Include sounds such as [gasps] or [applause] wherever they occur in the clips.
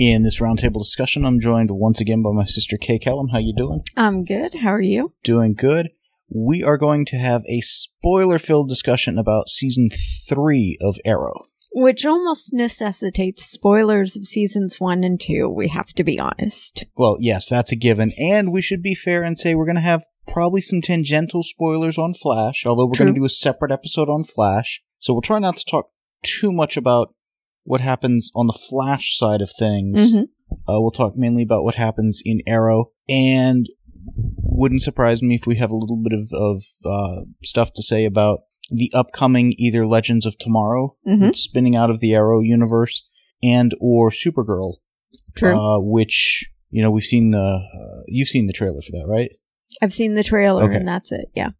In this roundtable discussion, I'm joined once again by my sister Kay Kellam. How you doing? I'm good. How are you? Doing good. We are going to have a spoiler-filled discussion about season three of Arrow. Which almost necessitates spoilers of seasons one and two, we have to be honest. Well, yes, that's a given, and we should be fair and say we're going to have probably some tangential spoilers on Flash, although we're going to do a separate episode on Flash. So we'll try not to talk too much about what happens on the Flash side of things. Mhm. Uh, we'll talk mainly about what happens in Arrow, and wouldn't surprise me if we have a little bit of, of uh, stuff to say about the upcoming either Legends of Tomorrow, Mhm. that's spinning out of the Arrow universe, and or Supergirl, True. uh, which you know we've seen the uh, you've seen the trailer for that, right? I've seen the trailer Okay. and that's it. Yeah.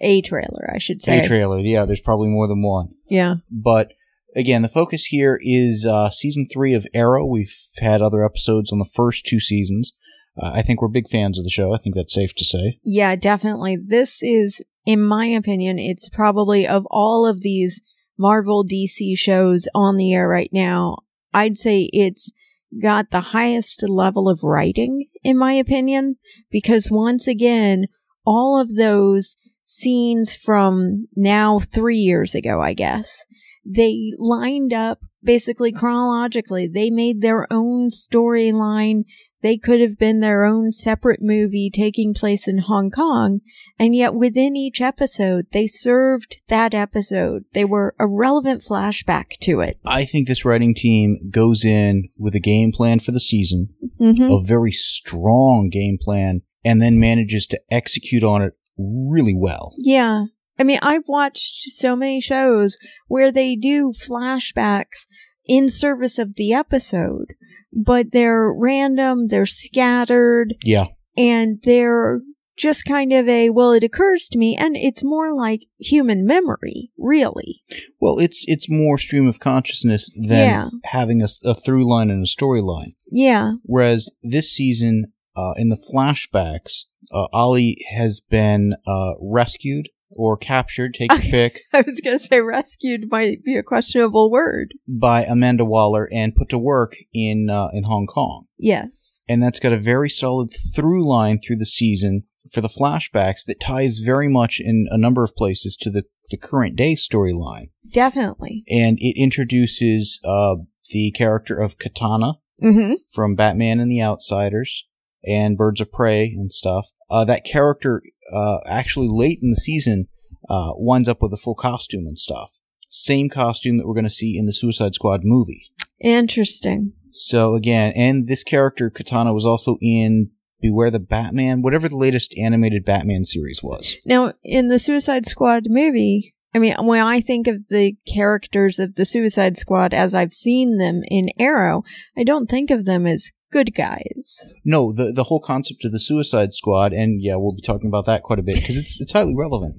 A trailer, I should say. A trailer, yeah. There's probably more than one, Yeah. but again, the focus here is uh, season three of Arrow. We've had other episodes on the first two seasons. Uh, I think we're big fans of the show. I think that's safe to say. Yeah, definitely. This is, in my opinion, it's probably of all of these Marvel DC shows on the air right now, I'd say it's got the highest level of writing, in my opinion, because once again, all of those scenes from now three years ago, I guess, they lined up basically chronologically. They made their own storyline. They could have been their own separate movie taking place in Hong Kong. And yet within each episode, they served that episode. They were a relevant flashback to it. I think this writing team goes in with a game plan for the season, Mm-hmm. a very strong game plan, and then manages to execute on it really well. Yeah. I mean, I've watched so many shows where they do flashbacks in service of the episode, but they're random, they're scattered, Yeah. and they're just kind of a, well, it occurs to me, and it's more like human memory, really. Well, it's it's more stream of consciousness than Yeah. having a through line and a storyline. Yeah. Whereas this season, uh, in the flashbacks, uh, Ollie has been uh, rescued or captured, take your pick, [laughs] I was going to say rescued might be a questionable word. by Amanda Waller and put to work in uh, in Hong Kong. Yes. and that's got a very solid through line through the season for the flashbacks that ties very much in a number of places to the, the current day storyline. Definitely. And it introduces uh, the character of Katana Mm-hmm. from Batman and the Outsiders and Birds of Prey and stuff. Uh, that character, uh, actually late in the season, uh, winds up with a full costume and stuff. Same costume that we're going to see in the Suicide Squad movie. Interesting. So again, and this character Katana was also in Beware the Batman, whatever the latest animated Batman series was. Now, in the Suicide Squad movie, I mean, when I think of the characters of the Suicide Squad as I've seen them in Arrow, I don't think of them as good guys. No, the the whole concept of the Suicide Squad, and yeah, we'll be talking about that quite a bit because it's it's highly relevant.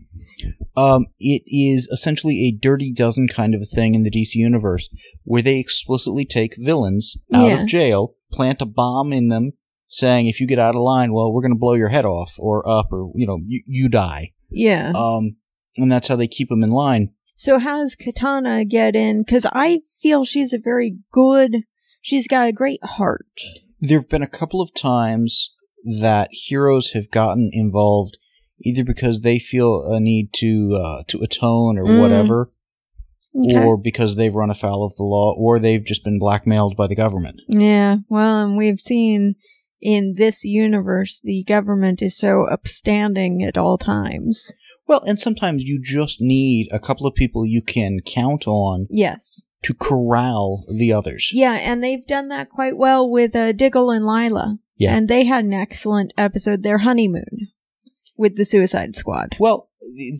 Um, it is essentially a Dirty Dozen kind of a thing in the DC universe, where they explicitly take villains out Yeah. of jail, plant a bomb in them, saying if you get out of line, well, we're going to blow your head off or up, or you know, you, you die. Yeah. Um, and that's how they keep them in line. so how does Katana get in? Because I feel she's a very good, she's got a great heart. There have been a couple of times that heroes have gotten involved either because they feel a need to uh, to atone or Mm. whatever, Okay. or because they've run afoul of the law, or they've just been blackmailed by the government. Yeah, well, and we've seen in this universe the government is so upstanding at all times. Well, and sometimes you just need a couple of people you can count on Yes. To corral the others. Yeah, and they've done that quite well with uh, Diggle and Lyla. Yeah. And they had an excellent episode, their honeymoon, with the Suicide Squad. Well,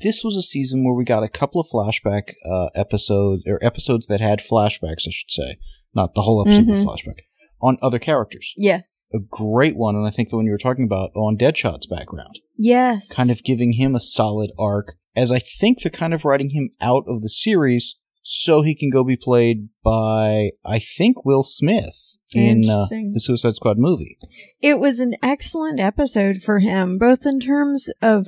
this was a season where we got a couple of flashback uh, episodes, or episodes that had flashbacks, I should say, not the whole episode Mhm. with flashback. on other characters. Yes. A great one, and I think the one you were talking about on Deadshot's background, Yes. kind of giving him a solid arc. As I think they're kind of writing him out of the series so he can go be played by I think Will Smith in uh, the Suicide Squad movie. It was an excellent episode for him, both in terms of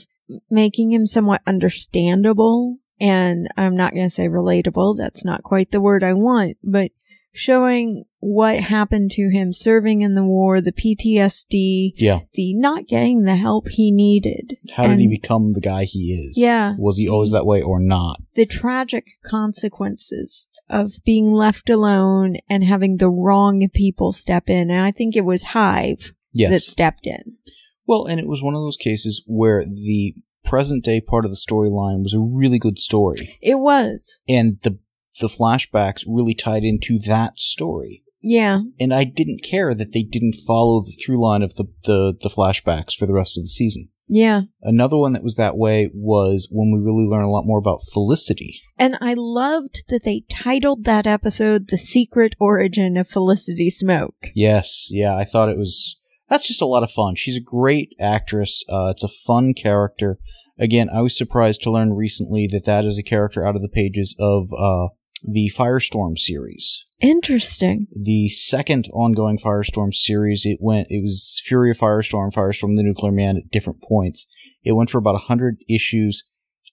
making him somewhat understandable, and I'm not going to say relatable, that's not quite the word I want, but showing what happened to him serving in the war, the PTSD, Yeah. the not getting the help he needed, How did he become the guy he is? Yeah. Was he always that way or not? the tragic consequences of being left alone and having the wrong people step in. And I think it was Hive Yes. that stepped in. Well, and it was one of those cases where the present day part of the storyline was a really good story, It was. and the the flashbacks really tied into that story. Yeah. And I didn't care that they didn't follow the through line of the, the, the flashbacks for the rest of the season. Yeah. Another one that was that way was when we really learn a lot more about Felicity. And I loved that they titled that episode The Secret Origin of Felicity Smoak. Yes, yeah, I thought it was. That's just a lot of fun. She's a great actress. Uh, it's a fun character. Again, I was surprised to learn recently that that is a character out of the pages of uh, the Firestorm series. Interesting. The second ongoing Firestorm series, it went. It was Fury of Firestorm, Firestorm the Nuclear Man at different points. It went for about hundred issues.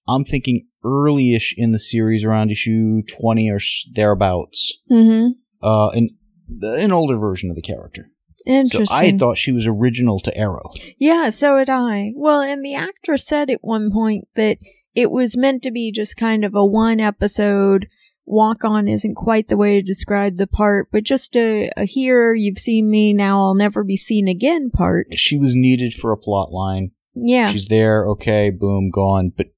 I'm thinking early-ish in the series, around issue twenty or thereabouts. Mm-hmm. Uh, an an older version of the character. Interesting. So I thought she was original to Arrow. Yeah, so did I. Well, and the actress said at one point that it was meant to be just kind of a one episode walk on isn't quite the way to describe the part, but just a, a here, you've seen me, now I'll never be seen again part. She was needed for a plot line. Yeah. She's there, okay, boom, gone. But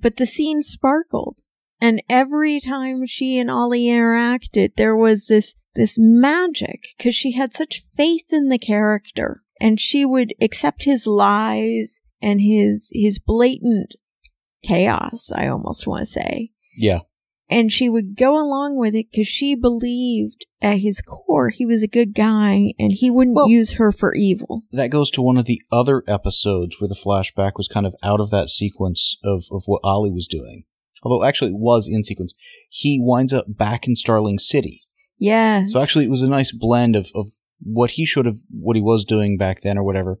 but the scene sparkled. And every time she and Ollie interacted, there was this, this magic because she had such faith in the character and she would accept his lies and his, his blatant chaos, I almost want to say. yeah, And she would go along with it because she believed at his core he was a good guy and he wouldn't Well- use her for evil. that goes to one of the other episodes where the flashback was kind of out of that sequence of, of what Ollie was doing. Although actually it was in sequence. He winds up back in Starling City. Yes. So actually it was a nice blend of, of what he should have, what he was doing back then or whatever.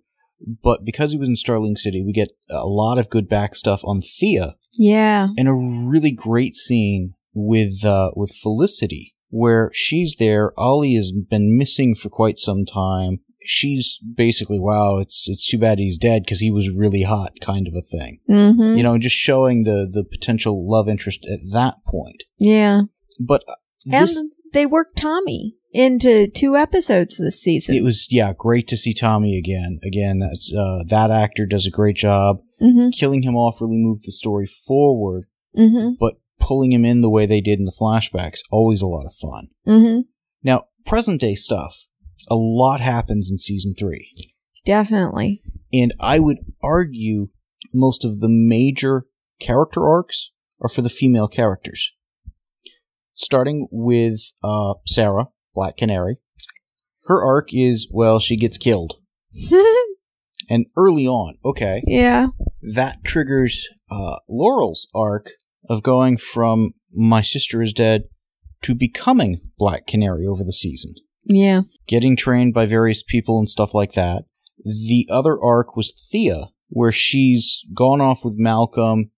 But because he was in Starling City, we get a lot of good back stuff on Thea Yeah. and a really great scene with uh, with Felicity where she's there. Ollie has been missing for quite some time. She's basically, wow, it's it's too bad he's dead because he was really hot, kind of a thing. Mm-hmm. You know, just showing the the potential love interest at that point. Yeah. But uh, this, and they worked Tommy into two episodes this season. it was yeah, great to see Tommy again. Again, that's uh, that actor does a great job. mm-hmm. Killing him off really moved the story forward, Mm-hmm. but pulling him in the way they did in the flashbacks always a lot of fun. Mm-hmm. Now, present day stuff, a lot happens in season three. Definitely. And I would argue most of the major character arcs are for the female characters. Starting with uh, Sarah, Black Canary. Her arc is, well, she gets killed. [laughs] And early on, okay, yeah. that triggers uh, Laurel's arc of going from my sister is dead to becoming Black Canary over the season. Yeah. getting trained by various people and stuff like that. The other arc was Thea, where she's gone off with Malcolm.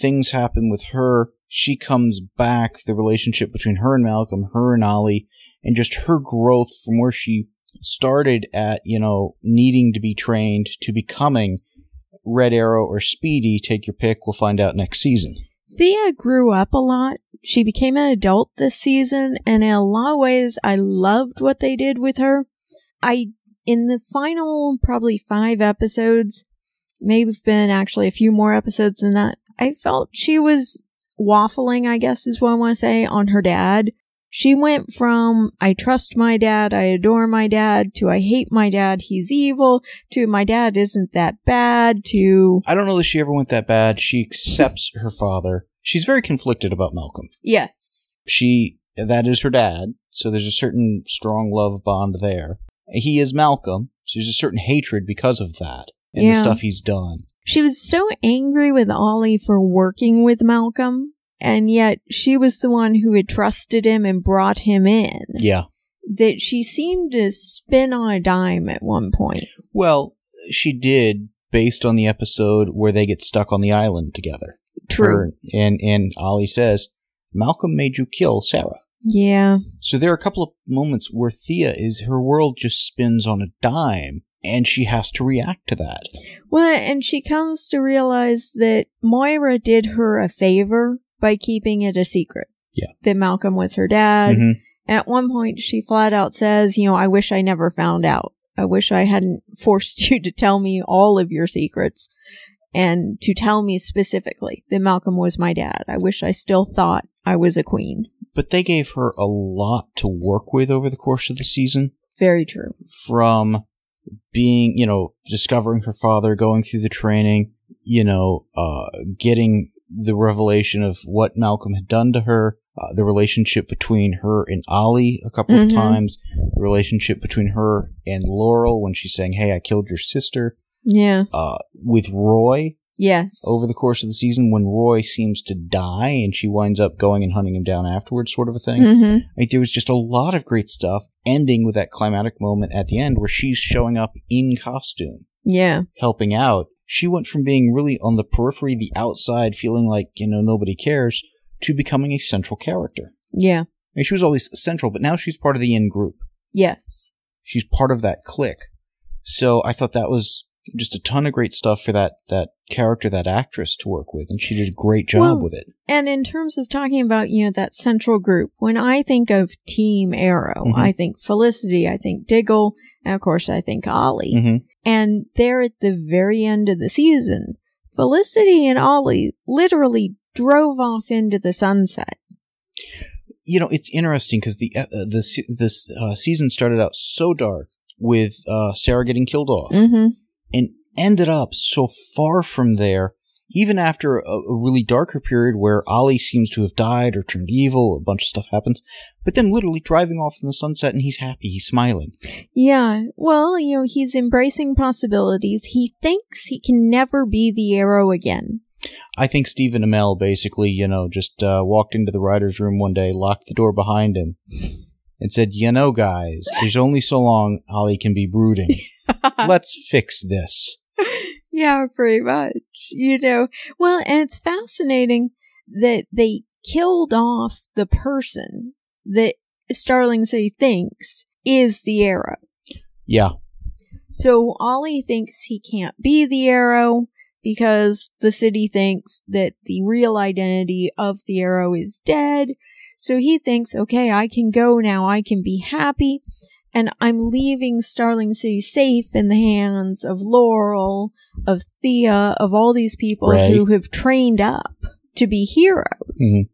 Things happen with her. She comes back, the relationship between her and Malcolm, her and Ollie, and just her growth from where she started at, you know, needing to be trained to becoming Red Arrow or Speedy. Take your pick. We'll find out next season. Thea grew up a lot. She became an adult this season, and in a lot of ways, I loved what they did with her. I, in the final probably five episodes, maybe been actually a few more episodes than that, I felt she was waffling, I guess is what I want to say, on her dad. She went from I trust my dad, I adore my dad, to I hate my dad, he's evil, to my dad isn't that bad, to I don't know that she ever went that bad. She accepts her father. She's very conflicted about Malcolm. yes. she that is her dad so there's a certain strong love bond there He is Malcolm, so there's a certain hatred because of that and the stuff he's done. She was so angry with Ollie for working with Malcolm, and yet she was the one who had trusted him and brought him in. Yeah. That she seemed to spin on a dime at one point. Well, she did based on the episode where they get stuck on the island together. True. Her- and and Ollie says, "Malcolm made you kill Sarah." Yeah. So there are a couple of moments where Thea is her world just spins on a dime and she has to react to that. Well, and she comes to realize that Moira did her a favor by keeping it a secret. Yeah. That Malcolm was her dad. Mhm. At one point, she flat out says, you know, I wish I never found out. I wish I hadn't [laughs] forced you to tell me all of your secrets and to tell me specifically that Malcolm was my dad. I wish I still thought I was a queen. But they gave her a lot to work with over the course of the season Very true. from being, you know, discovering her father, going through the training, you know, uh, getting the revelation of what Malcolm had done to her, uh, the relationship between her and Ollie a couple Mhm. of times, the relationship between her and Laurel when she's saying, Hey, I killed your sister, Yeah. uh, with Roy Yes. over the course of the season when Roy seems to die and she winds up going and hunting him down afterwards, sort of a thing. hmm Like there was just a lot of great stuff, ending with that climatic moment at the end where she's showing up in costume, Yeah. helping out. She went from being really on the periphery, the outside, feeling like, you know, nobody cares, to becoming a central character. Yeah. And she was always central, but now she's part of the in group. Yes. She's part of that clique. So I thought that was just a ton of great stuff for that, that character, that actress to work with, and she did a great job Well, with it. And in terms of talking about, you know, that central group, when I think of Team Arrow, Mhm. I think Felicity, I think Diggle, and of course I think Ollie. hmm And there at the very end of the season, Felicity and Ollie literally drove off into the sunset. you know, it's interesting because the uh, the se- this uh, season started out so dark with uh, Sarah getting killed off, Mm-hmm. and ended up so far from there. Even after a, a really darker period where Ollie seems to have died or turned evil, a bunch of stuff happens, but then literally driving off in the sunset and he's happy, he's smiling. Yeah. Well, you know, he's embracing possibilities. He thinks he can never be the Arrow again. I think Stephen Amell basically, you know, just uh, walked into the writer's room one day, locked the door behind him, and said, You know, guys, there's only so long Ollie can be brooding. [laughs] Let's fix this. [laughs] Yeah, pretty much. You know, well, and it's fascinating that they killed off the person that Starling City thinks is the arrow. Yeah. So Ollie thinks he can't be the arrow because the city thinks that the real identity of the arrow is dead. So he thinks, okay, I can go now. I can be happy. And I'm leaving Starling City safe in the hands of Laurel, of Thea, of all these people Ray. who have trained up to be heroes. Mhm.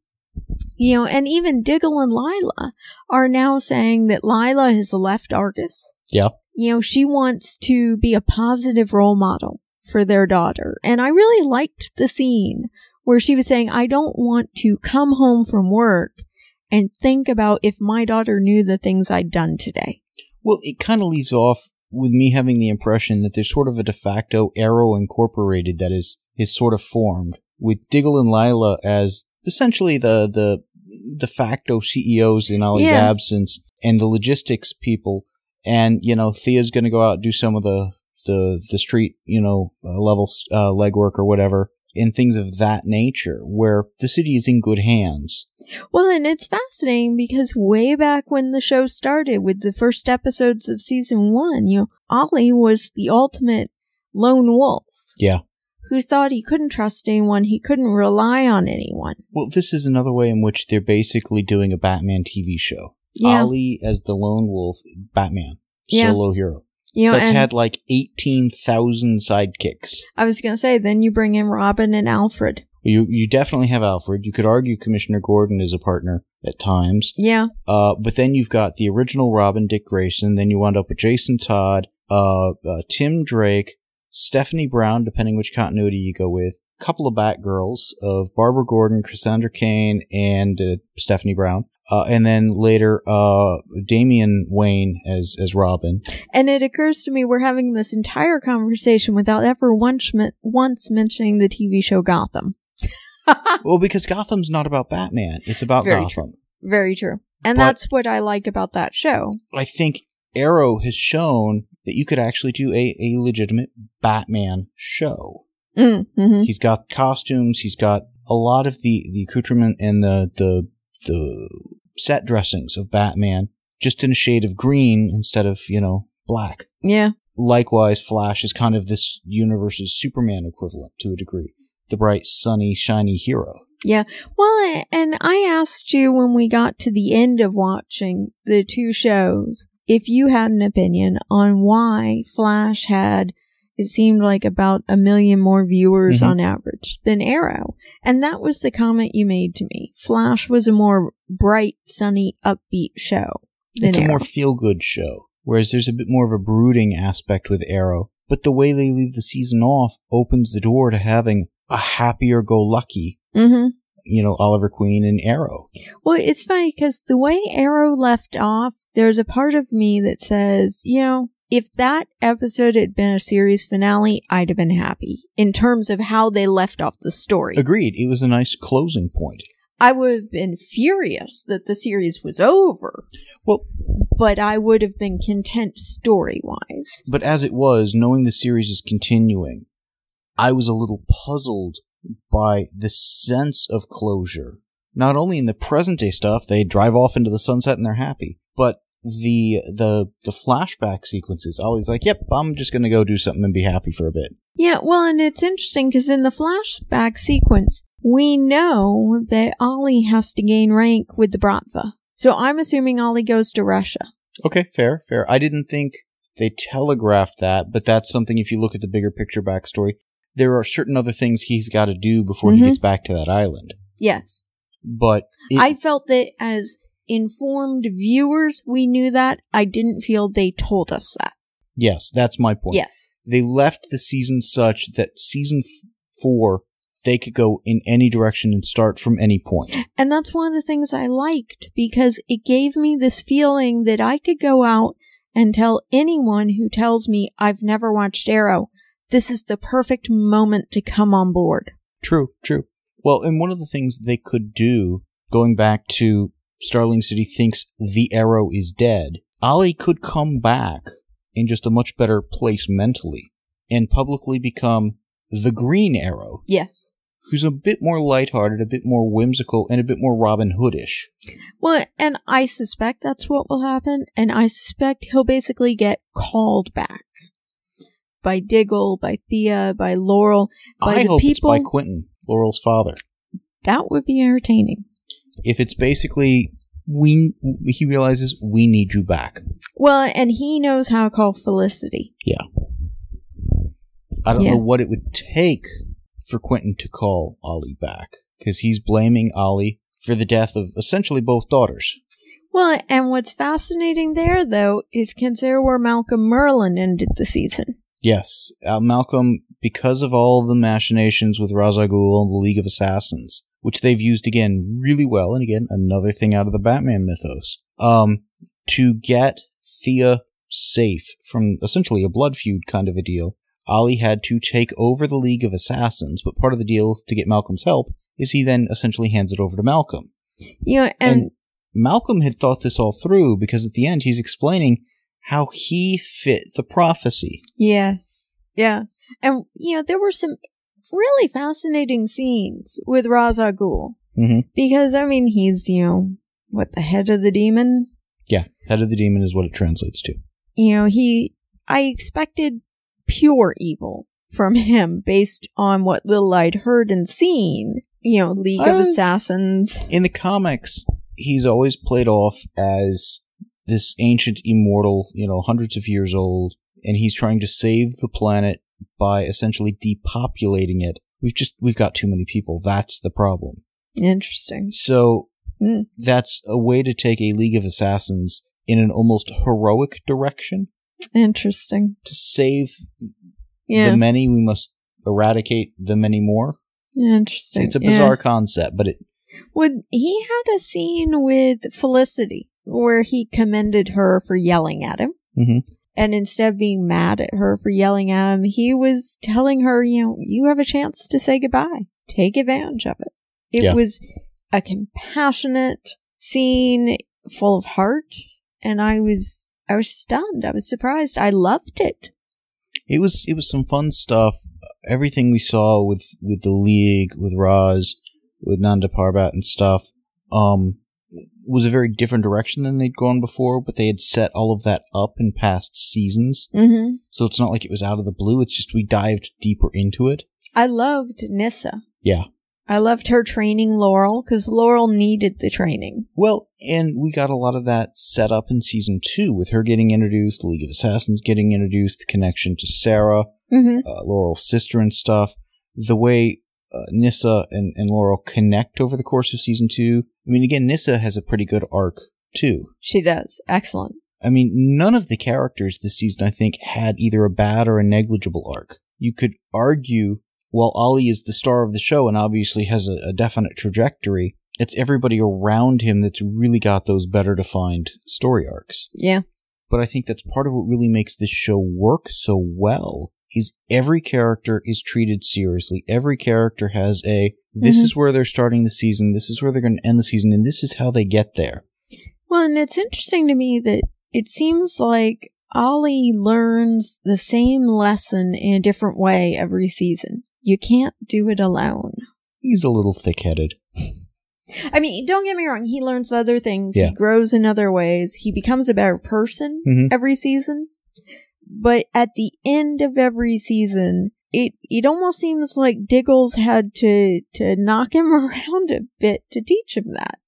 You know, and even Diggle and Lyla are now saying that Lyla has left Argus Yeah. you know, she wants to be a positive role model for their daughter. And I really liked the scene where she was saying, I don't want to come home from work and think about if my daughter knew the things I'd done today. Well, it kind of leaves off with me having the impression that there's sort of a de facto Arrow Incorporated that is is sort of formed with Diggle and Lyla as essentially the the de facto CEOs in Ollie's Yeah. absence and the logistics people. And you know, Thea's going to go out and do some of the the the street you know uh, level uh, legwork or whatever. And things of that nature, where the city is in good hands. Well, and it's fascinating because way back when the show started with the first episodes of season one, you know, Ollie was the ultimate lone wolf Yeah. who thought he couldn't trust anyone, he couldn't rely on anyone. Well, this is another way in which they're basically doing a Batman TV show. Yeah. Ollie as the lone wolf, Batman, Yeah. solo hero. You know, That's had like 18,000 sidekicks. I was gonna say, then you bring in Robin and Alfred. You you definitely have Alfred. You could argue Commissioner Gordon is a partner at times. Yeah, Uh, but then you've got the original Robin, Dick Grayson. Then you wound up with Jason Todd, uh, uh, Tim Drake, Stephanie Brown, depending which continuity you go with, couple of Batgirls of Barbara Gordon, Cassandra Cain, and uh, Stephanie Brown. Uh, and then later, uh, Damian Wayne as as Robin. And it occurs to me we're having this entire conversation without ever once, once mentioning the TV show Gotham. [laughs] well, because Gotham's not about Batman; it's about Very Gotham. true. Very true. And But- that's what I like about that show. I think Arrow has shown that you could actually do a, a legitimate Batman show. Mm, hmm He's got costumes. He's got a lot of the, the accoutrement and the, the the set dressings of Batman, just in a shade of green instead of you know black. Yeah. Likewise, Flash is kind of this universe's Superman equivalent to a degree, the bright, sunny, shiny hero. Yeah. Well, and I asked you when we got to the end of watching the two shows if you had an opinion on why Flash had, it seemed like about a million more viewers Mhm. on average than Arrow. And that was the comment you made to me. Flash was a more bright, sunny, upbeat show than It's a Arrow. more feel good show, whereas there's a bit more of a brooding aspect with Arrow. But the way they leave the season off opens the door to having a happier go lucky, hmm you know, Oliver Queen and Arrow. Well, it's funny because the way Arrow left off, there's a part of me that says, you know, if that episode had been a series finale, I'd have been happy in terms of how they left off the story. Agreed. It was a nice closing point. I would have been furious that the series was over, Well, but I would have been content story wise. but as it was, knowing the series is continuing, I was a little puzzled by the sense of closure. Not only in the present day stuff, they drive off into the sunset and they're happy, but the the the flashback sequences. Ollie's like, "Yep, I'm just gonna go do something and be happy for a bit." Yeah, well, and it's interesting because in the flashback sequence, we know that Ollie has to gain rank with the Bratva. So I'm assuming Ollie goes to Russia. Okay, fair, fair. I didn't think they telegraphed that, but that's something if you look at the bigger picture backstory, there are certain other things he's got to do before Mhm. he gets back to that island. Yes. But it, I felt that as informed viewers, we knew that. I didn't feel they told us that. yes, that's my point. Yes. They left the season such that season f- four they could go in any direction and start from any point. And that's one of the things I liked because it gave me this feeling that I could go out and tell anyone who tells me I've never watched Arrow, this is the perfect moment to come on board. True, true. Well, and one of the things they could do, going back to Starling City thinks the arrow is dead, Ollie could come back in just a much better place mentally and publicly become the Green Arrow, Yes. who's a bit more lighthearted, a bit more whimsical, and a bit more Robin Hoodish. Well, and I suspect that's what will happen, and I suspect he'll basically get called back by Diggle, by Thea, by Laurel, by I the hope it's people. by Quentin, Laurel's father. that would be entertaining. If it's basically we, he realizes we need you back. Well, and he knows how to call Felicity. Yeah. I don't Yeah. know what it would take for Quentin to call Ollie back because he's blaming Ollie for the death of essentially both daughters. Well, and what's fascinating there, though, is consider where Malcolm Merlyn ended the season. Yes, uh, Malcolm, because of all the machinations with Ghul and the League of Assassins, which they've used again really well, and again another thing out of the Batman mythos, um, to get Thea safe from essentially a blood feud kind of a deal. Ollie had to take over the League of Assassins, but part of the deal to get Malcolm's help is he then essentially hands it over to Malcolm. Know, and, And Malcolm had thought this all through because at the end he's explaining how he fit the prophecy. yes, yes, and you know there were some really fascinating scenes with Ra's al Ghul hmm because I mean he's you know what the head of the demon. Yeah, head of the demon is what it translates to. You know he. I expected pure evil from him based on what little I'd heard and seen. You know, League of Uh, Assassins. In the comics, he's always played off as this ancient immortal, you know, hundreds of years old, and he's trying to save the planet by essentially depopulating it. We've just we've got too many people. That's the problem. Interesting. So Mm. that's a way to take a League of Assassins in an almost heroic direction. Interesting. To save Yeah. the many, we must eradicate the many more. Interesting. It's a Yeah. bizarre concept, but it Would he had a scene with Felicity where he commended her for yelling at him. Mhm. And instead of being mad at her for yelling at him, he was telling her, you know, you have a chance to say goodbye. Take advantage of it. It Yeah. was a compassionate scene full of heart. And I was, I was stunned. I was surprised. I loved it. it was it was some fun stuff. Everything we saw with with the league, with Ra's, with Nanda Parbat and stuff, um, was a very different direction than they'd gone before. But they had set all of that up in past seasons, Mm-hmm. so it's not like it was out of the blue. It's just we dived deeper into it. I loved Nyssa. Yeah. I loved her training Laurel because Laurel needed the training. Well, and we got a lot of that set up in season two with her getting introduced, the League of Assassins getting introduced, the connection to Sarah, Mm-hmm. uh, Laurel's sister and stuff. The way uh, Nyssa and, and Laurel connect over the course of season two. I mean, again, Nyssa has a pretty good arc too. She does. Excellent. I mean, none of the characters this season, I think, had either a bad or a negligible arc. You could argue, while Ollie is the star of the show and obviously has a, a definite trajectory, it's everybody around him that's really got those better defined story arcs. Yeah. But I think that's part of what really makes this show work so well is every character is treated seriously. Every character has a this Mhm. is where they're starting the season, this is where they're going to end the season, and this is how they get there. Well, and it's interesting to me that it seems like Ollie learns the same lesson in a different way every season. You can't do it alone. He's a little thick-headed. I mean, don't get me wrong, he learns other things, Yeah. he grows in other ways, he becomes a better person Mhm. every season. But at the end of every season, it it almost seems like Diggles had to to knock him [laughs] around a bit to teach him that.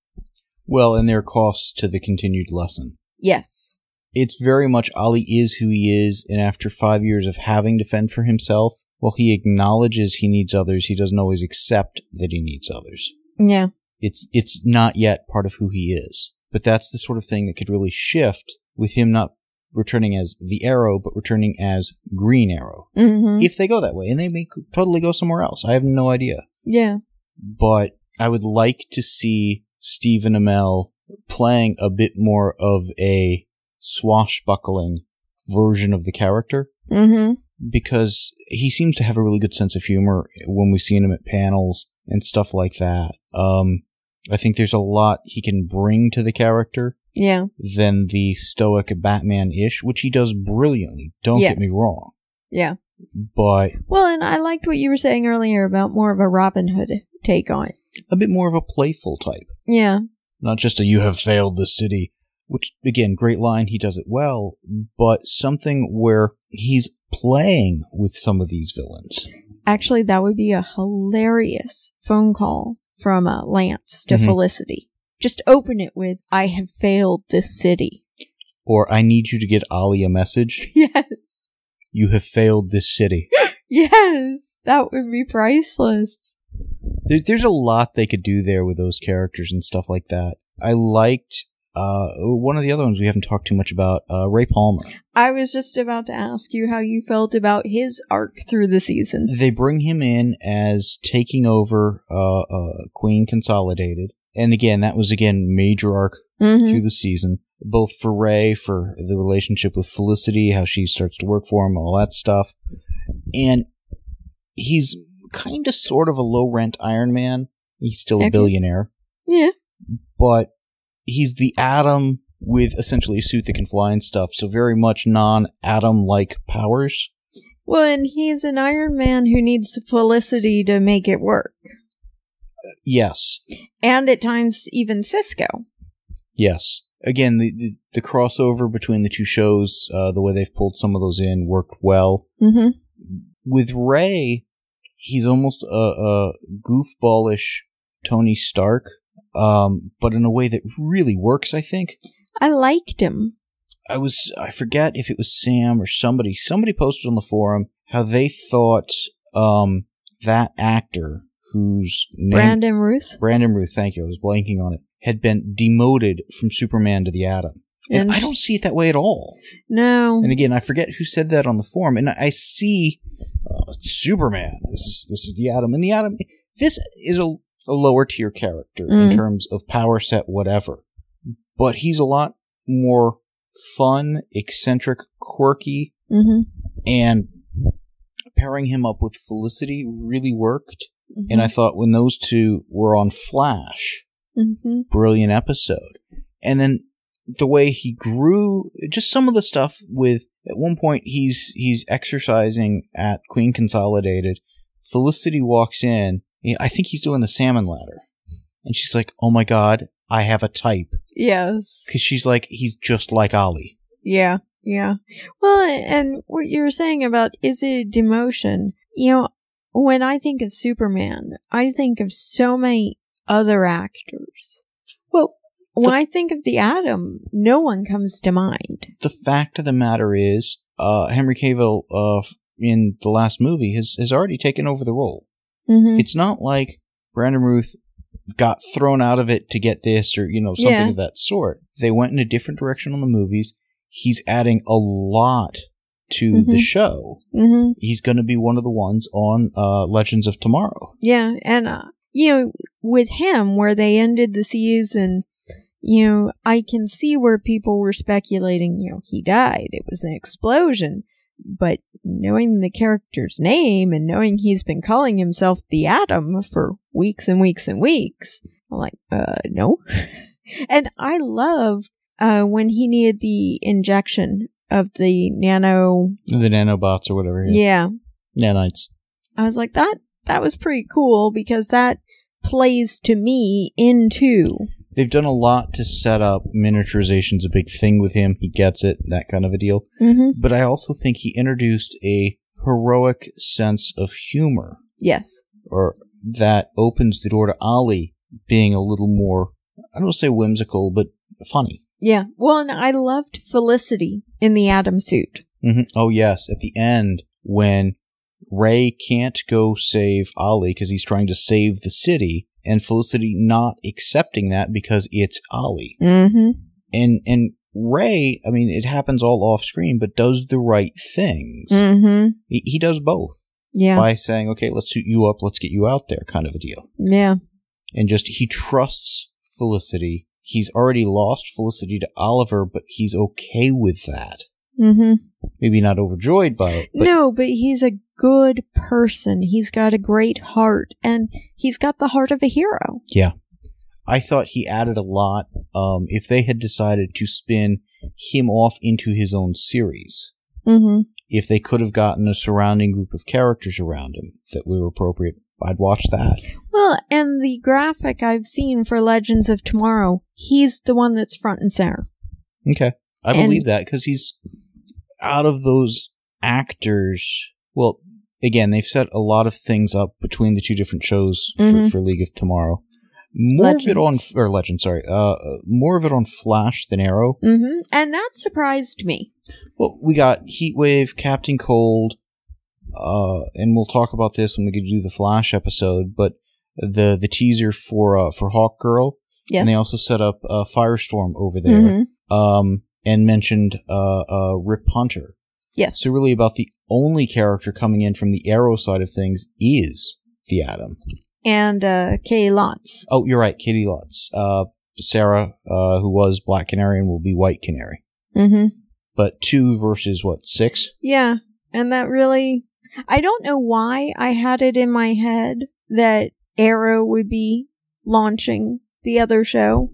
Well, and there are costs to the continued lesson. Yes. It's very much Ollie is who he is, and after five years of having to fend for himself, while he acknowledges he needs others, he doesn't always accept that he needs others. Yeah. It's it's not yet part of who he is. But that's the sort of thing that could really shift with him not returning as the Arrow, but returning as Green Arrow. Mm-hmm. If they go that way, and they may totally go somewhere else. I have no idea. yeah. But I would like to see Stephen Amell playing a bit more of a swashbuckling version of the character Mm-hmm. because he seems to have a really good sense of humor when we've seen him at panels and stuff like that. Um, I think there's a lot he can bring to the character Yeah. than the stoic Batman ish, which he does brilliantly. Don't Yes. get me wrong. Yeah. But Well, and I liked what you were saying earlier about more of a Robin Hood take on it. a bit more of a playful type. Yeah. Not just a you have failed the city, which again, great line, he does it well, but something where he's playing with some of these villains. Actually, that would be a hilarious phone call from uh, Lance to Mhm. Felicity. Just open it with, I have failed this city. Or I need you to get Ollie a message. [laughs] Yes. You have failed this city. [gasps] Yes. That would be priceless. There's there's a lot they could do there with those characters and stuff like that. I liked uh one of the other ones we haven't talked too much about, uh Ray Palmer. I was just about to ask you how you felt about his arc through the season. They bring him in as taking over uh, uh Queen Consolidated. And again, that was again major arc Mm-hmm. through the season, both for Ray, for the relationship with Felicity, how she starts to work for him, all that stuff. And he's kind of sort of a low rent Iron Man. He's still a billionaire, Yeah. but he's the Atom with essentially a suit that can fly and stuff, so very much non Atom like powers. Well, and he's an Iron Man who needs Felicity to make it work. Yes, And at times, even Cisco. yes. Again, the, the, the crossover between the two shows, uh, the way they've pulled some of those in, worked well. Mm-hmm. with Ray, he's almost a, a goofballish Tony Stark, um, but in a way that really works. I think I liked him. I was I forget if it was Sam or somebody. Somebody posted on the forum how they thought um, that actor whose name Brandon Routh. Brandon Routh, thank you, I was blanking on it, had been demoted from Superman to the Atom. And And- I don't see it that way at all. No. And again, I forget who said that on the forum, and I see uh, Superman. This is this is the Atom, and the Atom. This is a, a lower tier character Mm. in terms of power set, whatever. But he's a lot more fun, eccentric, quirky, Mm-hmm. and pairing him up with Felicity really worked. Mm-hmm. And I thought when those two were on Flash, hmm brilliant episode. And then the way he grew, just some of the stuff with at one point he's he's exercising at Queen Consolidated. Felicity walks in. I think he's doing the salmon ladder. And she's like, "Oh my god, I have a type." Yes. Cuz she's like he's just like Ollie. Yeah. Yeah. Well, and what you were saying about is it demotion? You know, when I think of Superman, I think of so many other actors. Well, When The- I think of the Atom, no one comes to mind. the fact of the matter is, uh Henry Cavill uh in the last movie has has already taken over the role. Mm-hmm. it's not like Brandon Routh got thrown out of it to get this or you know something Yeah. of that sort. They went in a different direction on the movies. He's adding a lot to the Mhm. show. Mm-hmm. He's going to be one of the ones on uh, Legends of Tomorrow. Yeah, and uh, you know, with him, where they ended the season, you know, I can see where people were speculating. You know, he died; it was an explosion. But knowing the character's name and knowing he's been calling himself the Atom for weeks and weeks and weeks, I'm like, uh, no. [laughs] and I loved uh when he needed the injection of the nano. The nanobots or whatever. Yeah, Nanites. I was like, that that was pretty cool because that plays to me into They've done a lot to set up miniaturization's a big thing with him. He gets it, that kind of a deal. mm-hmm. But I also think he introduced a heroic sense of humor yes. or that opens the door to Ollie being a little more, I don't want to say whimsical, but funny. Yeah. Well, and I loved Felicity in the Atom suit. hmm Oh, yes. At the end, when Ray can't go save Ollie because he's trying to save the city, and Felicity not accepting that because it's Ollie. Mm-hmm. And, and Ray, I mean, it happens all off screen, but does the right things. Mm-hmm. He, he does both Yeah. by saying, okay, let's suit you up, let's get you out there, kind of a deal. Yeah. and just he trusts Felicity. He's already lost Felicity to Oliver, but he's okay with that. Mm-hmm. Maybe not overjoyed by it, but no, but he's a good person. He's got a great heart, and he's got the heart of a hero. yeah. I thought he added a lot. Um, if they had decided to spin him off into his own series, Mm-hmm. if they could have gotten a surrounding group of characters around him that were appropriate, I'd watch that. Well, and the graphic I've seen for Legends of Tomorrow, he's the one that's front and center. Okay. I And- believe that because he's out of those actors. Well, again, they've set a lot of things up between the two different shows Mhm. for, for League of Tomorrow. More of it on, or Legend, sorry, uh, uh, more of it on Flash than Arrow. Mm-hmm. And that surprised me. Well, we got Heatwave, Captain Cold, uh, and we'll talk about this when we get to do the Flash episode. But the the teaser for uh, for Hawk Girl, Yes. and they also set up uh, Firestorm over there. Mhm. um, and mentioned uh, uh, Rip Hunter. Yes. So really, about the only character coming in from the Arrow side of things is the Atom. and uh, Kay Lots. Oh, you're right, Caity Lotz. Uh, Sarah, uh, who was Black Canary and will be White Canary. Mm-hmm. But two versus what six? Yeah, and that really, I don't know why I had it in my head that Arrow would be launching the other show.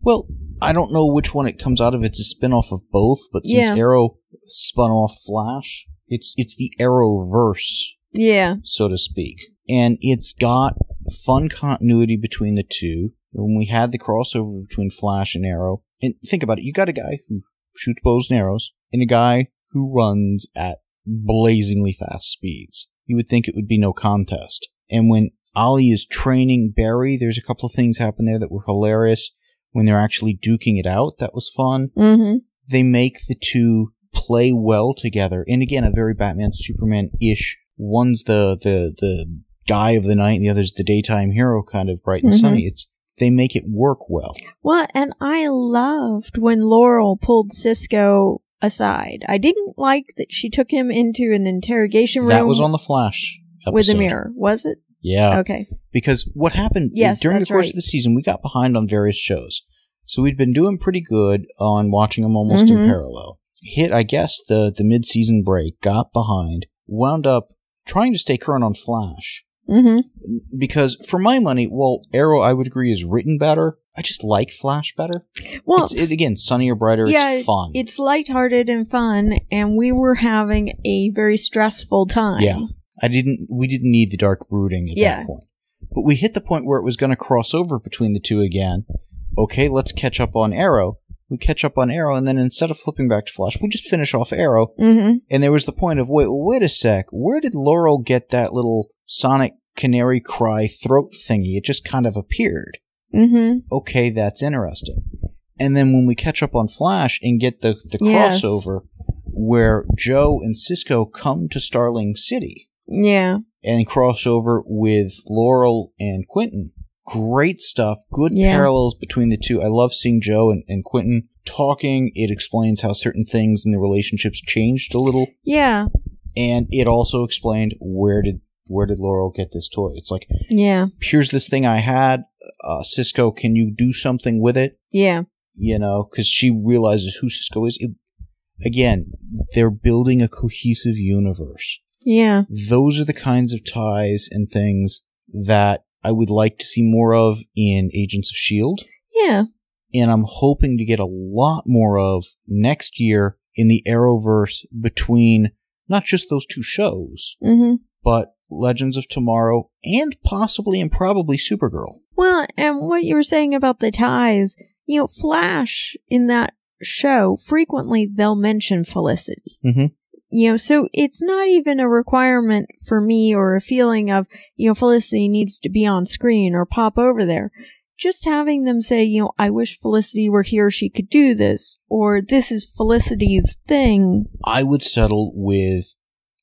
Well, I don't know which one it comes out of. It's a spin-off of both, but since Yeah. Arrow spun off Flash, it's it's the Arrowverse Yeah. so to speak. And it's got fun continuity between the two. When we had the crossover between Flash and Arrow, and think about it, you got a guy who shoots bows and arrows, and a guy who runs at blazingly fast speeds. You would think it would be no contest. And when Ollie is training Barry, there's a couple of things happen there that were hilarious. When they're actually duking it out, that was fun Mm-hmm. they make the two play well together. And again, a very Batman Superman ish. One's the the the guy of the night, and the other's the daytime hero, kind of bright and Mhm. sunny. It's they make it work well. Well, and I loved when Laurel pulled Cisco aside. I didn't like that she took him into an interrogation room That was on the Flash episode. with a mirror. Was it? Yeah. Okay. Because what happened Yes, during the course right. of the season, we got behind on various shows. So we'd been doing pretty good on watching them almost in Mhm. parallel. Hit, I guess, the, the mid season break, got behind, wound up trying to stay current on Flash. Mm-hmm. Because for my money, well, Arrow, I would agree, is written better. I just like Flash better. Well, it's it, again sunnier, brighter. yeah, it's fun. it's lighthearted and fun, and we were having a very stressful time. Yeah. I didn't. We didn't need the dark brooding at Yeah. that point. But we hit the point where it was going to cross over between the two again. Okay, let's catch up on Arrow. We catch up on Arrow, and then instead of flipping back to Flash, we just finish off Arrow. Mm-hmm. And there was the point of wait, wait a sec. Where did Laurel get that little Sonic Canary cry throat thingy? It just kind of appeared. Mm-hmm. Okay, that's interesting. And then when we catch up on Flash and get the the Yes. crossover where Joe and Cisco come to Starling City Yeah. and crossover with Laurel and Quentin. Great stuff. Good Yeah. parallels between the two. I love seeing Joe and, and Quentin talking. It explains how certain things in the relationships changed a little. Yeah. And it also explained where did where did Laurel get this toy? It's like, Yeah. here's this thing I had. Uh, Cisco, can you do something with it? Yeah. You know, because she realizes who Cisco is. It, again, they're building a cohesive universe Yeah. those are the kinds of ties and things that I would like to see more of in Agents of S.H.I.E.L.D. Yeah. And I'm hoping to get a lot more of next year in the Arrowverse between not just those two shows, Mm-hmm. but Legends of Tomorrow and possibly and probably Supergirl. Well, and what you were saying about the ties, you know, Flash in that show, frequently they'll mention Felicity. Mhm. You know, so it's not even a requirement for me or a feeling of, you know, Felicity needs to be on screen or pop over there. Just having them say, you know, I wish Felicity were here, she could do this, or this is Felicity's thing. I would settle with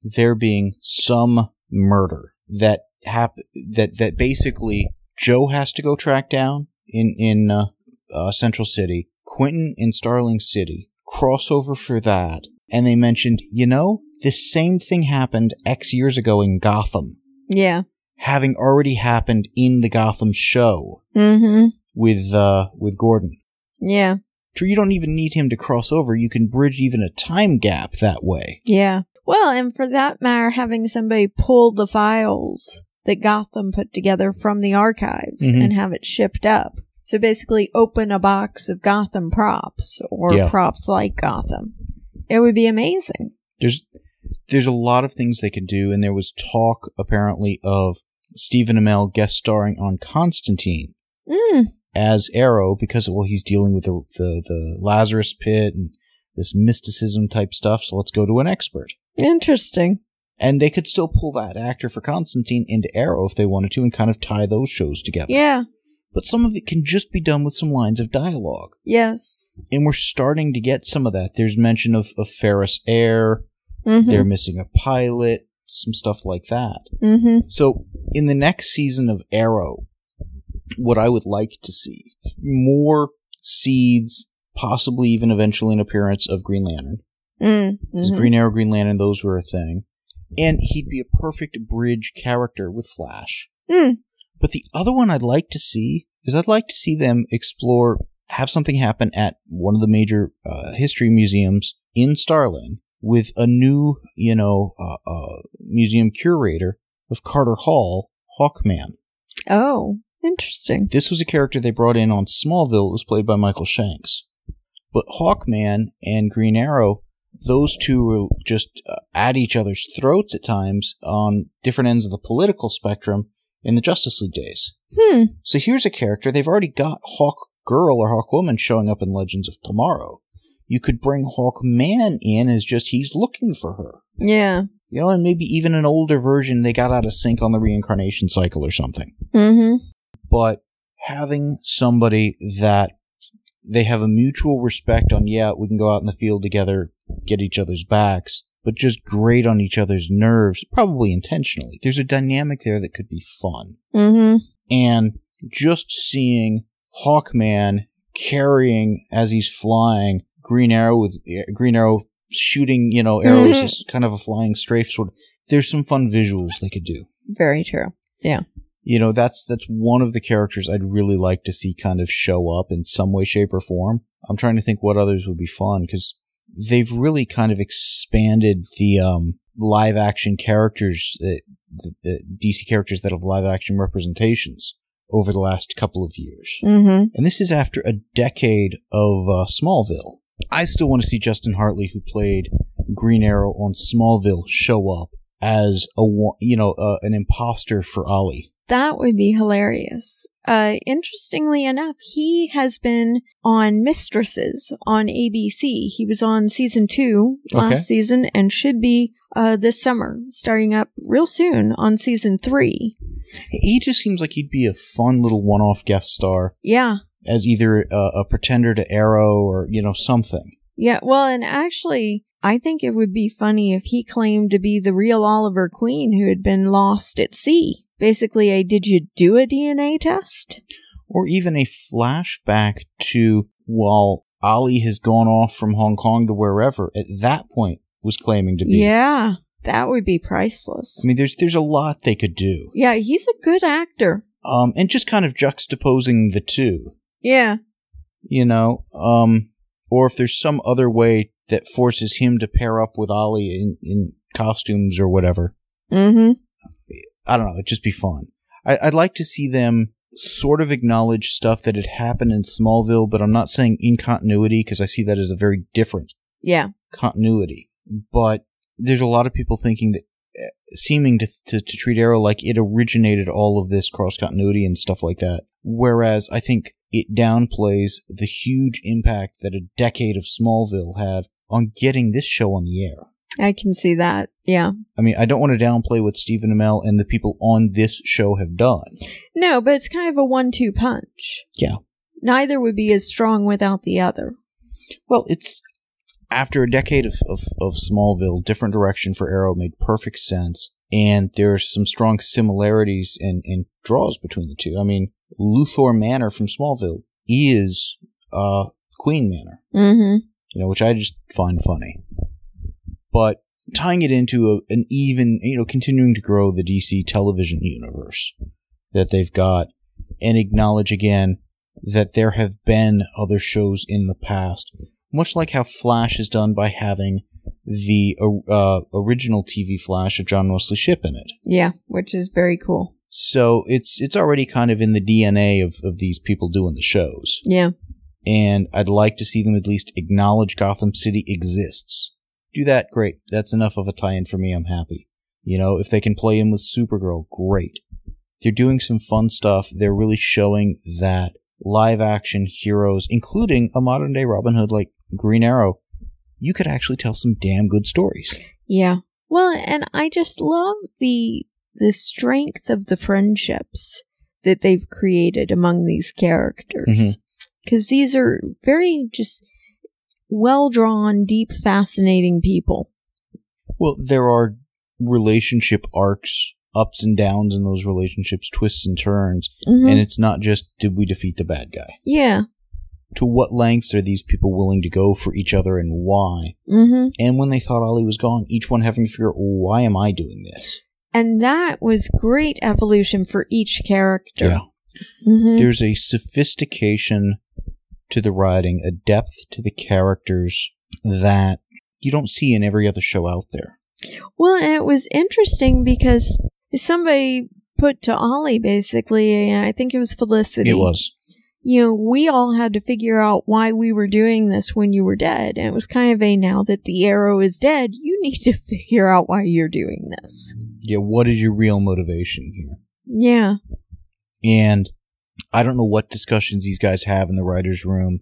there being some murder that hap- that that basically Joe has to go track down in in uh, uh, Central City, Quentin in Starling City, crossover for that, and they mentioned, you know, this same thing happened X years ago in Gotham, Yeah. having already happened in the Gotham show Mm-hmm. with uh with Gordon. Yeah. You don't even need him to cross over. You can bridge even a time gap that way. Yeah. Well, and for that matter, having somebody pull the files that Gotham put together from the archives Mhm. and have it shipped up. So basically, open a box of Gotham props or Yeah. props like Gotham. It would be amazing. there's there's a lot of things they could do, and there was talk apparently of Stephen Amell guest starring on Constantine Mm, as Arrow because well he's dealing with the the, the Lazarus pit and this mysticism type stuff. So let's go to an expert, interesting. and they could still pull that actor for Constantine into Arrow if they wanted to, and kind of tie those shows together. Yeah. But some of it can just be done with some lines of dialogue. Yes. And we're starting to get some of that. There's mention of, of Ferris Air. Mm-hmm. They're missing a pilot, some stuff like that. mm-hmm. So, in the next season of Arrow, what I would like to see more seeds, possibly even eventually an appearance of Green Lantern. Mm. Green Arrow, Green Lantern, those were a thing. And he'd be a perfect bridge character with Flash. Mm. But the other one I'd like to see is I'd like to see them explore, have something happen at one of the major uh, history museums in Starling with a new, you know, uh, uh, museum curator of Carter Hall, Hawkman. Oh, interesting. This was a character they brought in on Smallville. It was played by Michael Shanks. But Hawkman and Green Arrow, those two were just uh, at each other's throats at times on different ends of the political spectrum in the Justice League days. Hmm. So here's a character they've already got Hawk Girl or Hawk Woman showing up in Legends of Tomorrow. You could bring Hawk Man in as just he's looking for her. Yeah. You know, and maybe even an older version they got out of sync on the reincarnation cycle or something. Mm-hmm. But having somebody that they have a mutual respect on, yeah, we can go out in the field together, get each other's backs, but just grate on each other's nerves, probably intentionally. There's a dynamic there that could be fun. Mm-hmm. and just seeing Hawkman carrying as he's flying Green Arrow with Green Arrow shooting, you know, arrows Mhm. as kind of a flying strafe sort. Of, there's some fun visuals they could do. Very true. Yeah. You know, that's that's one of the characters I'd really like to see kind of show up in some way, shape, or form. I'm trying to think what others would be fun because they've really kind of expanded the um, live action characters, the, the DC characters that have live action representations over the last couple of years. Mm-hmm. And this is after a decade of uh, Smallville. I still want to see Justin Hartley, who played Green Arrow on Smallville, show up as a you know uh, an imposter for Ollie. That would be hilarious. Uh, interestingly enough, he has been on Mistresses on ABC. He was on season two last Okay. season and should be uh, this summer, starting up real soon on season three. He just seems like he'd be a fun little one-off guest star Yeah. as either a, a pretender to Arrow or you know something. Yeah. Well, and actually, I think it would be funny if he claimed to be the real Oliver Queen who had been lost at sea. Basically, a did you do a DNA test? or even a flashback to while Ollie has gone off from Hong Kong to wherever at that point was claiming to be. Yeah. That would be priceless. I mean, there's there's a lot they could do, Yeah, he's a good actor. um, and just kind of juxtaposing the two, Yeah. you know, um, or if there's some other way that forces him to pair up with Ollie in in costumes or whatever. Mm-hmm. I don't know. It'd just be fun. I, I'd like to see them sort of acknowledge stuff that had happened in Smallville, but I'm not saying in continuity because I see that as a very different Yeah. continuity. But there's a lot of people thinking that, uh, seeming to, to, to treat Arrow like it originated all of this cross continuity and stuff like that. Whereas I think it downplays the huge impact that a decade of Smallville had on getting this show on the air. I can see that. Yeah. I mean, I don't want to downplay what Stephen Amell and the people on this show have done. No, but it's kind of a one two punch. Yeah. Neither would be as strong without the other. Well, it's after a decade of, of, of Smallville, different direction for Arrow made perfect sense. And there's some strong similarities and, and draws between the two. I mean, Luthor Manor from Smallville is uh, Queen Manor, Mm-hmm. you know, which I just find funny. But tying it into a, an even, you know, continuing to grow the DC television universe that they've got and acknowledge again that there have been other shows in the past, much like how Flash is done by having the uh, original TV Flash of John Wesley Shipp in it. Yeah, which is very cool. So it's it's already kind of in the DNA of, of these people doing the shows. Yeah. And I'd like to see them at least acknowledge Gotham City exists. Do that, great. That's enough of a tie-in for me. I'm happy. You know, if they can play in with Supergirl, great. They're doing some fun stuff. They're really showing that live action heroes, including a modern day Robin Hood like Green Arrow, you could actually tell some damn good stories. Yeah. Well, and I just love the the strength of the friendships that they've created among these characters. Mhm. Cuz these are very just well-drawn, deep, fascinating people. Well, there are relationship arcs, ups and downs in those relationships, twists and turns, Mhm. and it's not just did we defeat the bad guy. yeah. To what lengths are these people willing to go for each other and why? Mhm. And when they thought Ollie was gone, each one having to figure out why am I doing this? And that was great evolution for each character. Yeah. Mhm. There's a sophistication to the writing, a depth to the characters that you don't see in every other show out there. Well, and it was interesting because somebody put to Ollie basically, and I think it was Felicity. It was. You know, we all had to figure out why we were doing this when you were dead. And it was kind of a now that the arrow is dead, you [laughs] need to figure out why you're doing this. Yeah, what is your real motivation here? Yeah. And I don't know what discussions these guys have in the writer's room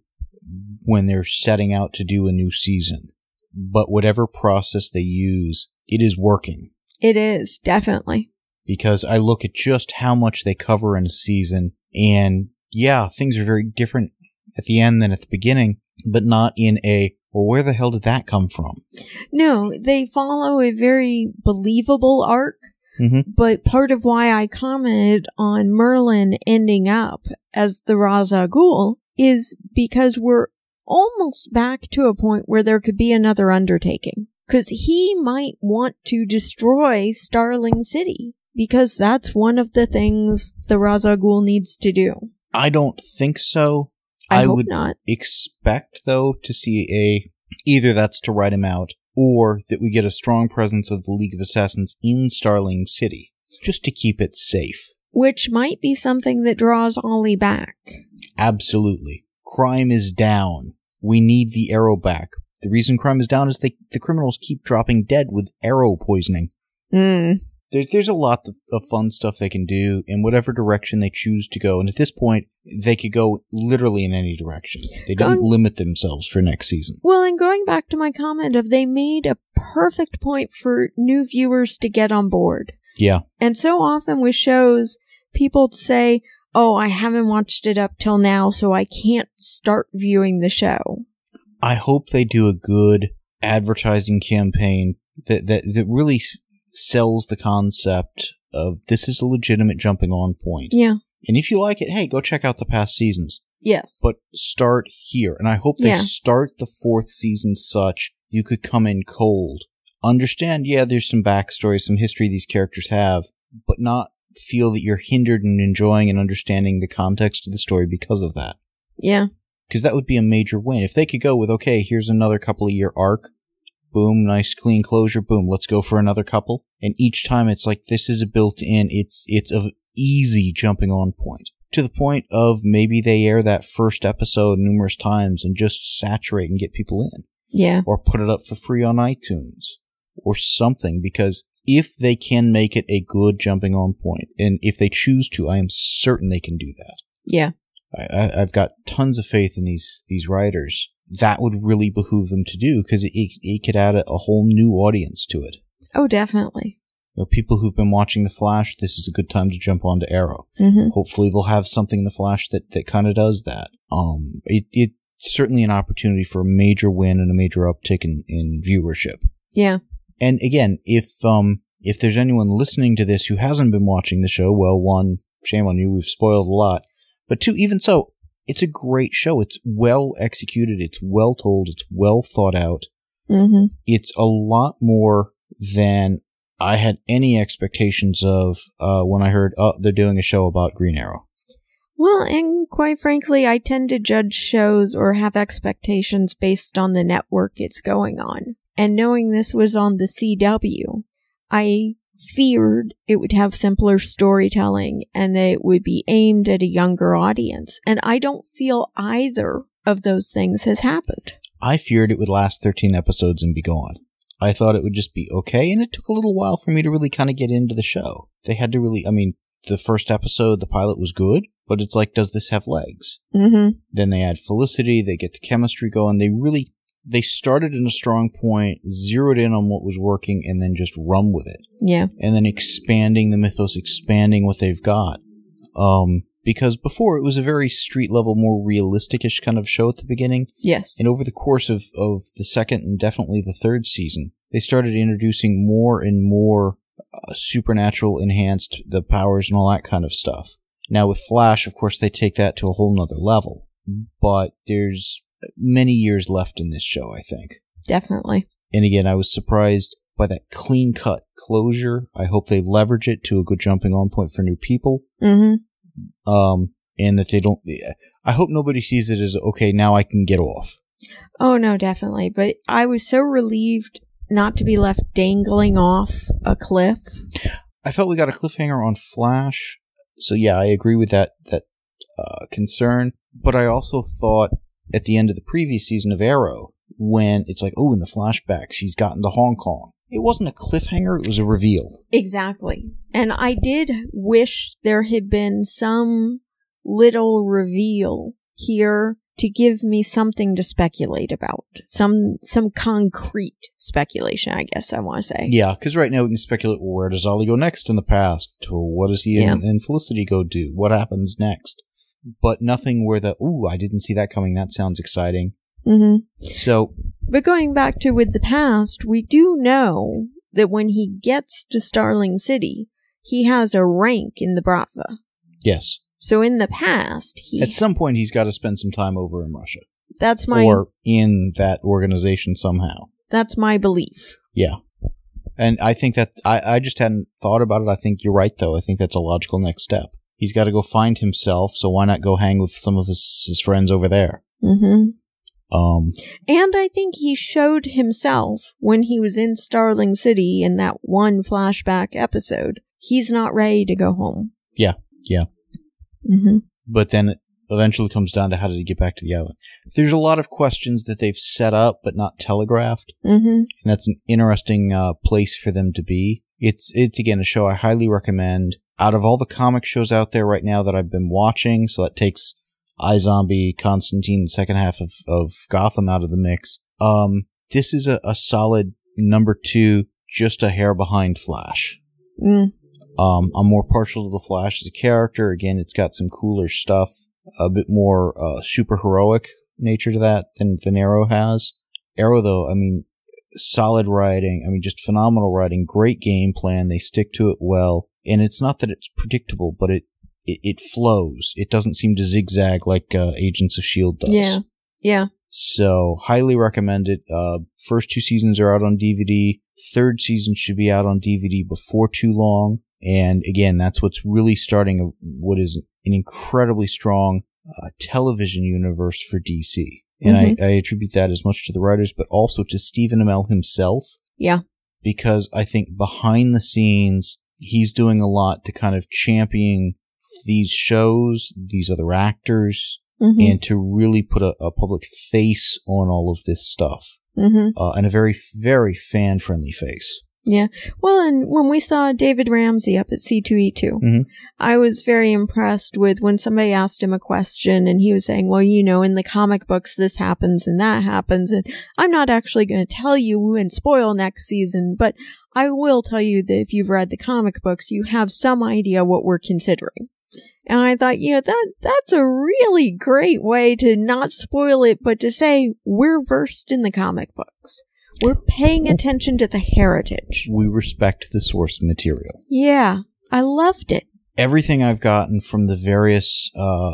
when they're setting out to do a new season. But whatever process they use, it is working. It is, definitely. Because I look at just how much they cover in a season, and yeah, things are very different at the end than at the beginning, but not in a, well, where the hell did that come from? No, they follow a very believable arc. Mhm. But part of why I commented on Merlyn ending up as the Ra's al Ghul is because we're almost back to a point where there could be another undertaking. Because he might want to destroy Starling City. because that's one of the things the Ra's al Ghul needs to do. I don't think so. I, I would- not. Expect though to see a either that's to write him out or that we get a strong presence of the League of Assassins in Starling City just to keep it safe. Which might be something that draws Ollie back. Absolutely. Crime is down. We need the arrow back. The reason crime is down is they, the criminals keep dropping dead with arrow poisoning. Mm. There's there's a lot of, of fun stuff they can do in whatever direction they choose to go, and at this point, they could go literally in any direction. They don't Going- limit themselves for next season. Well, and going back to my comment of they made a perfect point for new viewers to get on board. Yeah, And so often with shows, people say, Oh, I haven't watched it up till now, so I can't start viewing the show. I hope they do a good advertising campaign that that that really sells the concept of this is a legitimate jumping on point. Yeah. And if you like it, hey, go check out the past seasons. Yes. but start here. And I hope they Yeah. start the fourth season such you could come in cold. Understand, yeah, there's some backstory, some history these characters have, but not feel that you're hindered in enjoying and understanding the context of the story because of that. yeah. Because that would be a major win. If they could go with, okay, here's another couple of year arc, boom, nice clean closure, boom, let's go for another couple. And each time it's like, this is a built in, it's, it's of easy jumping on point. To the point of maybe they air that first episode numerous times and just saturate and get people in. Yeah. Or put it up for free on iTunes. Or something, because if they can make it a good jumping on point, and if they choose to, I am certain they can do that. Yeah. I, I, I've got tons of faith in these these writers. That would really behoove them to do because it, it, it could add a, a whole new audience to it. Oh, definitely. You know, people who've been watching The Flash, this is a good time to jump onto Arrow. hmm Hopefully, they'll have something in The Flash that, that kind of does that. Um, it, it's certainly an opportunity for a major win and a major uptick in, in viewership. Yeah. And again, if um if there's anyone listening to this who hasn't been watching the show, well, one, shame on you, we've spoiled a lot. But two, even so, it's a great show. It's well executed, it's well told, it's well thought out. hmm It's a lot more than I had any expectations of uh, when I heard, oh, they're doing a show about Green Arrow. Well, and quite frankly, I tend to judge shows or have expectations based on the network it's going on. And knowing this was on the CW, I feared it would have simpler storytelling and that it would be aimed at a younger audience. And I don't feel either of those things has happened. I feared it would last 13 episodes and be gone. I thought it would just be okay, and it took a little while for me to really kind of get into the show. They had to really, I mean, the first episode, the pilot was good, but it's like, does this have legs? Mm-hmm. Then they add Felicity, they get the chemistry going. They really, they started in a strong point, zeroed in on what was working, and then just run with it. Yeah. And then expanding the mythos, expanding what they've got. Um, because before it was a very street level, more realistic-ish kind of show at the beginning. Yes. And over the course of, of the second and definitely the third season, they started introducing more and more uh, supernatural enhanced the powers and all that kind of stuff. Now with Flash, of course, they take that to a whole nother level. But there's many years left in this show, I think. Definitely. And again, I was surprised by that clean cut closure. I hope they leverage it to a good jumping on point for new people. Mm-hmm. Um, and that they don't, I hope nobody sees it as, okay, now I can get off. Oh no, definitely. But I was so relieved not to be left dangling off a cliff. I felt we got a cliffhanger on Flash, so yeah, I agree with that that uh, concern. But I also thought at the end of the previous season of Arrow, when it's like, oh, in the flashbacks, he's gotten to Hong Kong. It wasn't a cliffhanger; it was a reveal. Exactly. And I did wish there had been some little reveal here to give me something to speculate about. Some some concrete speculation, I guess I want to say. Yeah, because right now we can speculate. Well, where does Ollie go next in the past? What does he Yeah. and, and Felicity go do? What happens next? But nothing where the ooh, I didn't see that coming. That sounds exciting. hmm So But going back to with the past, we do know that when he gets to Starling City, he has a rank in the Bratva. yes, So in the past, he at some point he's got to spend some time over in Russia that's my or in that organization somehow. that's my belief. Yeah. And I think that I, I just hadn't thought about it. I think you're right, though. I think that's a logical next step. He's got to go find himself, so why not go hang with some of his, his friends over there? Mm-hmm. Um, And I think he showed himself when he was in Starling City in that one flashback episode. He's not ready to go home. Yeah, yeah. Mm-hmm. but then it eventually comes down to how did he get back to the island? There's a lot of questions that they've set up but not telegraphed, Mm-hmm. and that's an interesting uh, place for them to be. It's it's again a show I highly recommend. Out of all the comic shows out there right now that I've been watching, so that takes iZombie, Constantine, the second half of, of Gotham out of the mix. Um, this is a, a solid number two, just a hair behind Flash. Mm. Um, I'm more partial to the Flash as a character. Again, it's got some cooler stuff, a bit more uh, super heroic nature to that than than Arrow has. Arrow, though, I mean, solid writing. I mean, just phenomenal writing. Great game plan. They stick to it well, and it's not that it's predictable, but it it, it flows. It doesn't seem to zigzag like uh, Agents of Shield does. Yeah. Yeah. So highly recommend it. Uh, first two seasons are out on DVD. Third season should be out on DVD before too long. And again, that's what's really starting a, what is an incredibly strong uh, television universe for DC. And I, I attribute that as much to the writers, but also to Stephen Amell himself. Yeah. Because I think behind the scenes, he's doing a lot to kind of champion these shows, these other actors, Mm-hmm. and to really put a, a public face on all of this stuff, mm-hmm. uh, and a very, very fan friendly face. Well, and when we saw David Ramsey up at C2E2, Mhm. I was very impressed with when somebody asked him a question and he was saying, well, you know, in the comic books, this happens and that happens. And I'm not actually going to tell you and spoil next season, but I will tell you that if you've read the comic books, you have some idea what we're considering. And I thought, you know, that, that's a really great way to not spoil it, but to say we're versed in the comic books. We're paying attention to the heritage. We respect the source material. Yeah, I loved it. Everything I've gotten from the various uh,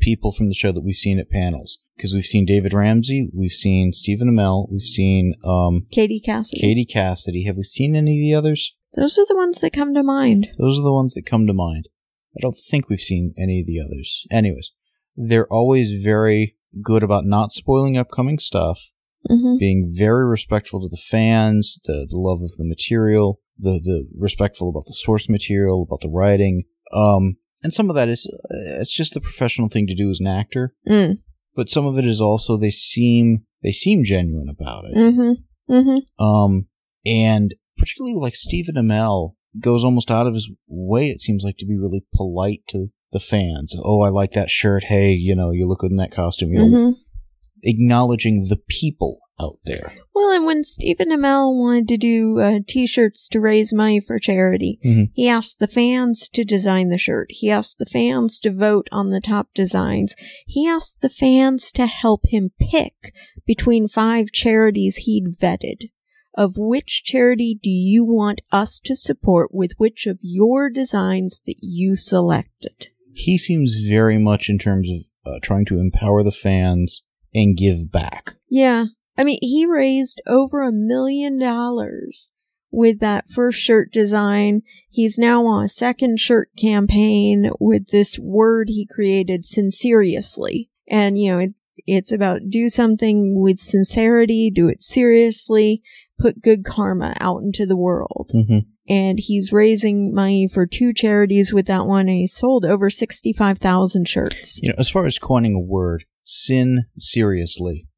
people from the show that we've seen at panels, because we've seen David Ramsey, we've seen Stephen Amell, we've seen um, Katie Cassidy. Katie Cassidy. Have we seen any of the others? Those are the ones that come to mind. Those are the ones that come to mind. I don't think we've seen any of the others. Anyways, they're always very good about not spoiling upcoming stuff, hmm being very respectful to the fans, the, the love of the material, the, the respectful about the source material, about the writing. Um, and some of that is, uh, it's just the professional thing to do as an actor. Mm. But some of it is also, they seem, they seem genuine about it. Mm-hmm. Mm-hmm. Um, and particularly like Stephen Amell goes almost out of his way, it seems like, to be really polite to the fans. Oh, I like that shirt. Hey, you know, you look good in that costume. You Mm-hmm. Acknowledging the people out there. Well, and when Stephen Amell wanted to do uh, t-shirts to raise money for charity, Mhm. he asked the fans to design the shirt. He asked the fans to vote on the top designs. He asked the fans to help him pick between five charities he'd vetted. Of which charity do you want us to support with which of your designs that you selected? He seems very much in terms of uh, trying to empower the fans and give back. Yeah. I mean, he raised over a million dollars with that first shirt design. He's now on a second shirt campaign with this word he created, sinceriously. And, you know, it, it's about do something with sincerity, do it seriously, put good karma out into the world. hmm And he's raising money for two charities with that one, and he sold over 65,000 shirts. You know, as far as coining a word, sin seriously.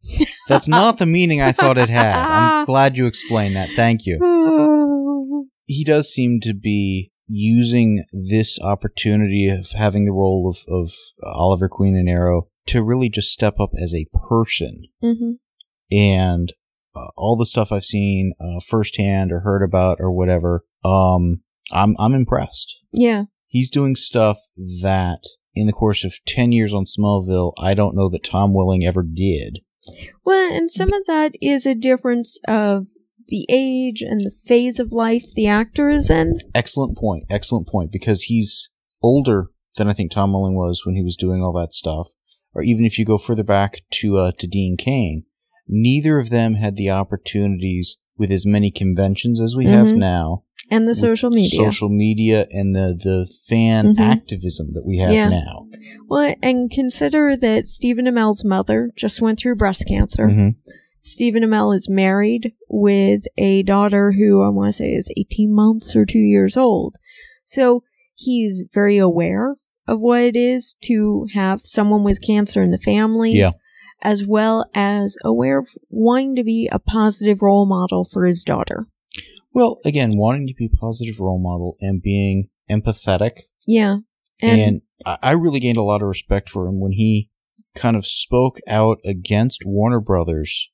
That's not the meaning I thought it had. I'm [laughs] glad you explained that. Thank you. [sighs] he does seem to be using this opportunity of having the role of, of Oliver Queen and Arrow to really just step up as a person. hmm And uh, all the stuff I've seen uh, firsthand or heard about or whatever, um, I'm I'm impressed. Yeah. He's doing stuff that in the course of 10 years on Smallville, I don't know that Tom Welling ever did. Well, and some of that is a difference of the age and the phase of life the actor is in. Excellent point. Excellent point. Because he's older than I think Tom Welling was when he was doing all that stuff. Or even if you go further back to uh, to Dean Cain, neither of them had the opportunities with as many conventions as we have Mhm. now, And the social media. social media, and the the fan Mhm. activism that we have Yeah. now. Well, and consider that Stephen Amell's mother just went through breast cancer. Mhm. Stephen Amell is married with a daughter who I want to say is 18 months or two years old. So he's very aware of what it is to have someone with cancer in the family. Yeah. As well as aware of wanting to be a positive role model for his daughter. Well, again, wanting to be a positive role model and being empathetic Yeah. And, I I really gained a lot of respect for him when he kind of spoke out against Warner Brothers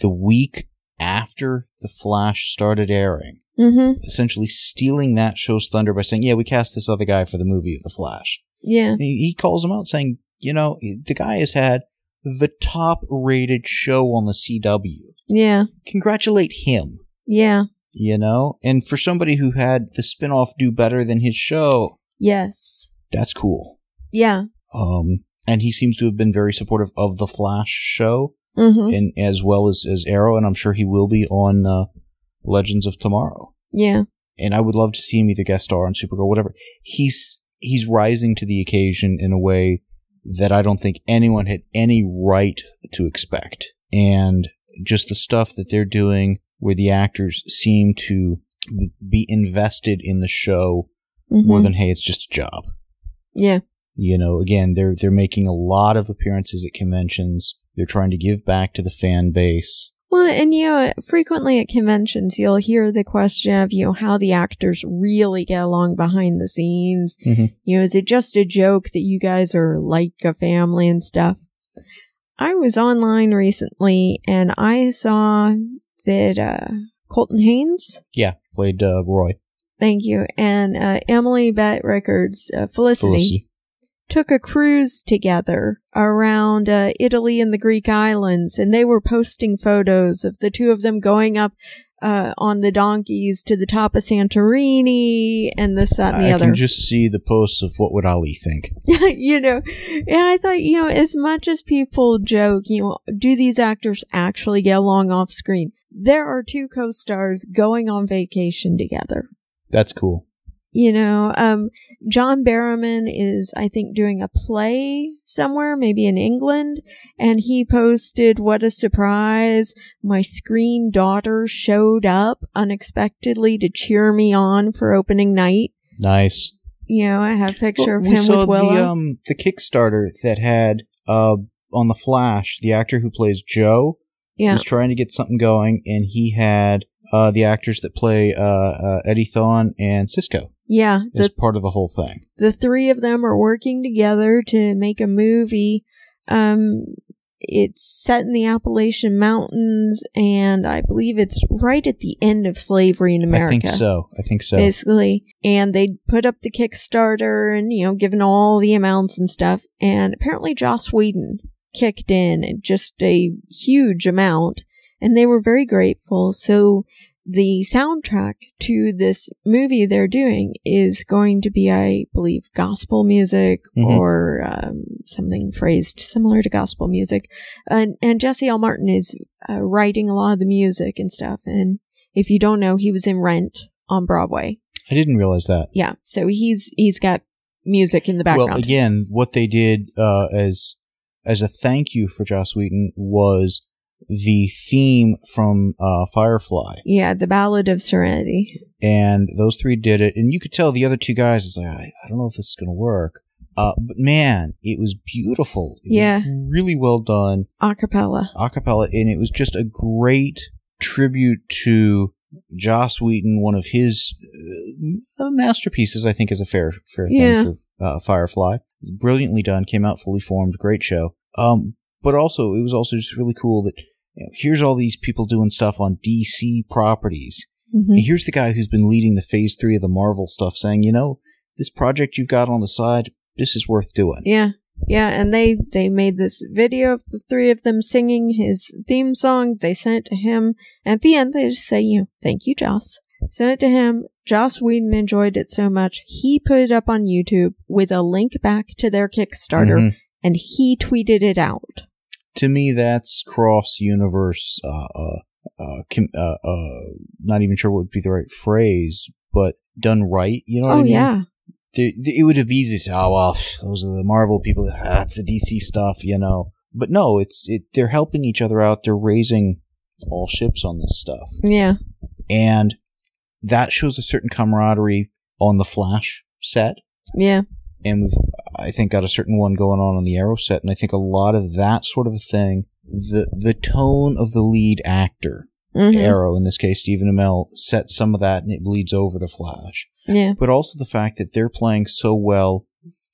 the week after The Flash started airing, hmm essentially stealing that show's thunder by saying, Yeah, we cast this other guy for the movie The Flash. Yeah. And he, he calls him out saying, You know, the guy has had the top rated show on the CW. Yeah. Congratulate him. Yeah. You know, and for somebody who had the spinoff do better than his show, Yes. that's cool. Yeah. Um, and he seems to have been very supportive of the Flash show, hmm and as well as as Arrow, and I'm sure he will be on uh, Legends of Tomorrow. Yeah. And I would love to see him either guest star on Supergirl, whatever. He's he's rising to the occasion in a way that I don't think anyone had any right to expect. And just the stuff that they're doing, where the actors seem to be invested in the show more Mhm. than hey, it's just a job. Yeah. You know, again, they're they're making a lot of appearances at conventions. They're trying to give back to the fan base. Well, and you know, frequently at conventions, you'll hear the question of, you know, how the actors really get along behind the scenes. Mhm. You know, is it just a joke that you guys are like a family and stuff? I was online recently and I saw that, uh, Colton Haynes, Yeah, played uh, Roy thank you, and, uh, Emily Bett Rickards, uh, Felicity, Felicity. Took a cruise together around uh, Italy and the Greek islands, and they were posting photos of the two of them going up uh, on the donkeys to the top of Santorini and this, that, and the I other. I can just see the posts of what would Ollie think. [laughs] you know, and I thought, you know, as much as people joke, you know, do these actors actually get along off screen? There are two co-stars going on vacation together. That's cool. You know, um, John Barrowman is, I think, doing a play somewhere, maybe in England, and he posted, what a surprise. My screen daughter showed up unexpectedly to cheer me on for opening night. Nice. You know, I have a picture Well, of we him saw with Willa. the um the Kickstarter that had uh on the Flash the actor who plays Joe yeah. was trying to get something going, and he had uh the actors that play uh, uh Eddie Thawne and Cisco Yeah. The, part of the whole thing. the three of them are working together to make a movie. Um, it's set in the Appalachian Mountains, and I believe it's right at the end of slavery in America. I think so. I think so. basically. And they put up the Kickstarter and, you know, given all the amounts and stuff. And apparently Joss Whedon kicked in just a huge amount and they were very grateful. So the soundtrack to this movie they're doing is going to be, I believe, gospel music Mhm. or um, something phrased similar to gospel music. And, and Jesse L. Martin is uh, writing a lot of the music and stuff. And if you don't know, he was in Rent on Broadway. I didn't realize that. Yeah, so he's he's got music in the background. Well, again, what they did uh, as as a thank you for Joss Whedon was the theme from uh, Firefly, yeah, the Ballad of Serenity. and those three did it. And you could tell the other two guys is like, I, I don't know if this is going to work. Uh, but man, it was beautiful. It was Yeah. really well done, Acapella. acapella, and it was just a great tribute to Joss Whedon, one of his uh, masterpieces. I think is a fair fair thing Yeah. for uh, Firefly. Brilliantly done, came out fully formed, great show. Um, but also it was also just really cool that you know, here's all these people doing stuff on DC properties. Mhm. And here's the guy who's been leading the Phase Three of the Marvel stuff, saying, you know, this project you've got on the side, this is worth doing. Yeah, yeah, and they they made this video of the three of them singing his theme song. They sent it to him. At the end, they just say, "You know, thank you, Joss." Sent it to him. Joss Whedon enjoyed it so much he put it up on YouTube with a link back to their Kickstarter, Mhm. and he tweeted it out. To me, that's cross universe uh, uh, uh, com- uh, uh, not even sure what would be the right phrase, but done right. You know what oh I mean? yeah, There- there- it would have been easy to say, oh, well, those are the Marvel people. Ah, That's the DC stuff, you know. But no, it's it. They're helping each other out. They're raising all ships on this stuff, yeah, and that shows a certain camaraderie on the Flash set. yeah, and we've I think got a certain one going on on the Arrow set, and I think a lot of that sort of a thing. The the tone of the lead actor, Mhm. Arrow in this case, Stephen Amell, sets some of that, and it bleeds over to Flash. yeah, But also the fact that they're playing so well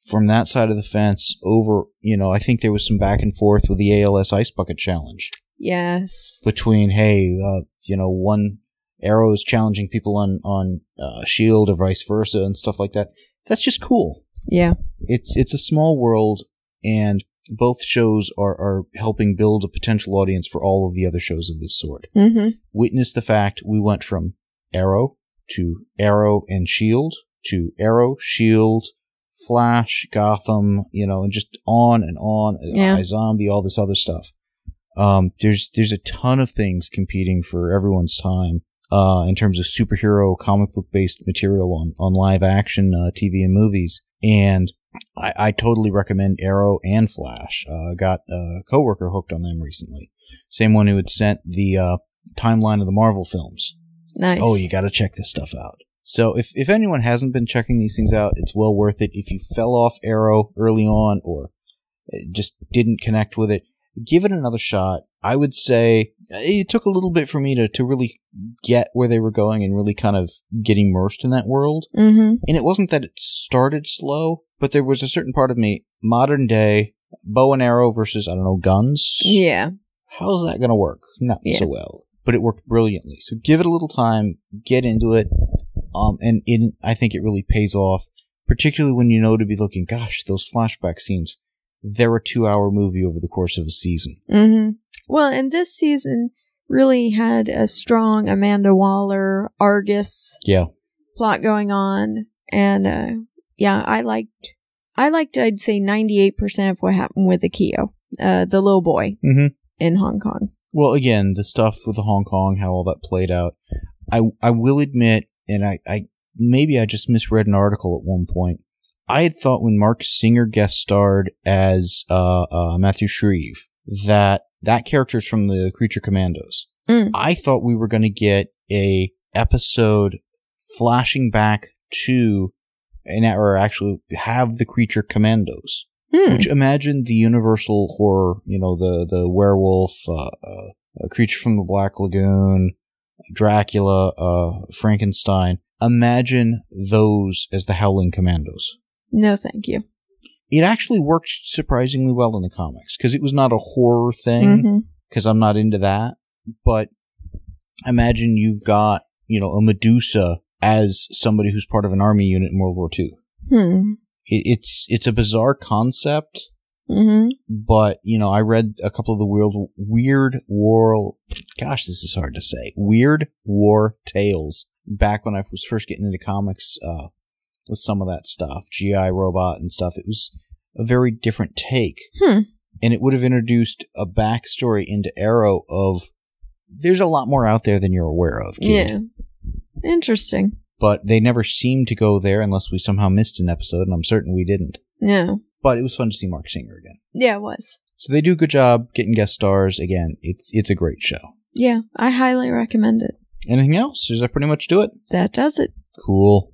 from that side of the fence over. You know, I think there was some back and forth with the ALS Ice Bucket Challenge yes, between hey, uh, you know, one Arrow is challenging people on on uh, Shield or vice versa and stuff like that. That's just cool yeah, it's it's a small world and both shows are, are helping build a potential audience for all of the other shows of this sort. hmm Witness the fact we went from Arrow to Arrow and Shield to Arrow, Shield, Flash, Gotham, you know, and just on and on. Yeah. Zombie, all this other stuff. Um, there's there's a ton of things competing for everyone's time. Uh, in terms of superhero comic book based material on, on live action uh, TV and movies. And I, I totally recommend Arrow and Flash. Uh, got a coworker hooked on them recently. Same one who had sent the uh, timeline of the Marvel films. nice. Oh, you got to check this stuff out. So if if anyone hasn't been checking these things out, it's well worth it. If you fell off Arrow early on or uh, just didn't connect with it, give it another shot. I would say uh, it took a little bit for me to to really get where they were going and really kind of get immersed in that world. hmm And it wasn't that it started slow, but there was a certain part of me, modern day bow and arrow versus I don't know guns Yeah, how's that going to work? Not Yeah. so well, but it worked brilliantly. So give it a little time, get into it, um, and in, I think it really pays off, particularly when you know to be looking. Gosh, those flashback scenes. They're a two-hour movie over the course of a season. hmm Well, and this season really had a strong Amanda Waller Argus Yeah, plot going on, and uh, yeah, I liked. I liked. I'd say ninety eight percent of what happened with Akio, uh, the little boy hmm in Hong Kong. Well, again, the stuff with the Hong Kong, how all that played out. I I will admit, and I, I maybe I just misread an article at one point. I had thought when Marc Singer guest starred as uh, uh, Matthew Shrieve that that character's from the Creature Commandos. Mm. I thought we were going to get a episode flashing back to, and or actually have the Creature Commandos. Hmm. Which imagine the universal horror, you know, the the werewolf, uh, uh, a creature from the Black Lagoon, Dracula, uh, Frankenstein. Imagine those as the Howling Commandos. No, thank you. It actually worked surprisingly well in the comics because it was not a horror thing because I'm not into that. But imagine you've got you know a Medusa as somebody who's part of an army unit in World War II. Hmm. It, it's it's a bizarre concept hmm but you know, I read a couple of the weird, weird war. Gosh, this is hard to say. Weird war tales back when I was first getting into comics uh, with some of that stuff, GI Robot and stuff. It was a very different take, Hmm. and it would have introduced a backstory into Arrow of. There's a lot more out there than you're aware of, kid. Yeah. Interesting. But they never seemed to go there unless we somehow missed an episode, and I'm certain we didn't. No. But it was fun to see Marc Singer again. Yeah, it was. So they do a good job getting guest stars. Again, it's it's a great show. Yeah, I highly recommend it. Anything else? Does that pretty much do it? That does it. Cool.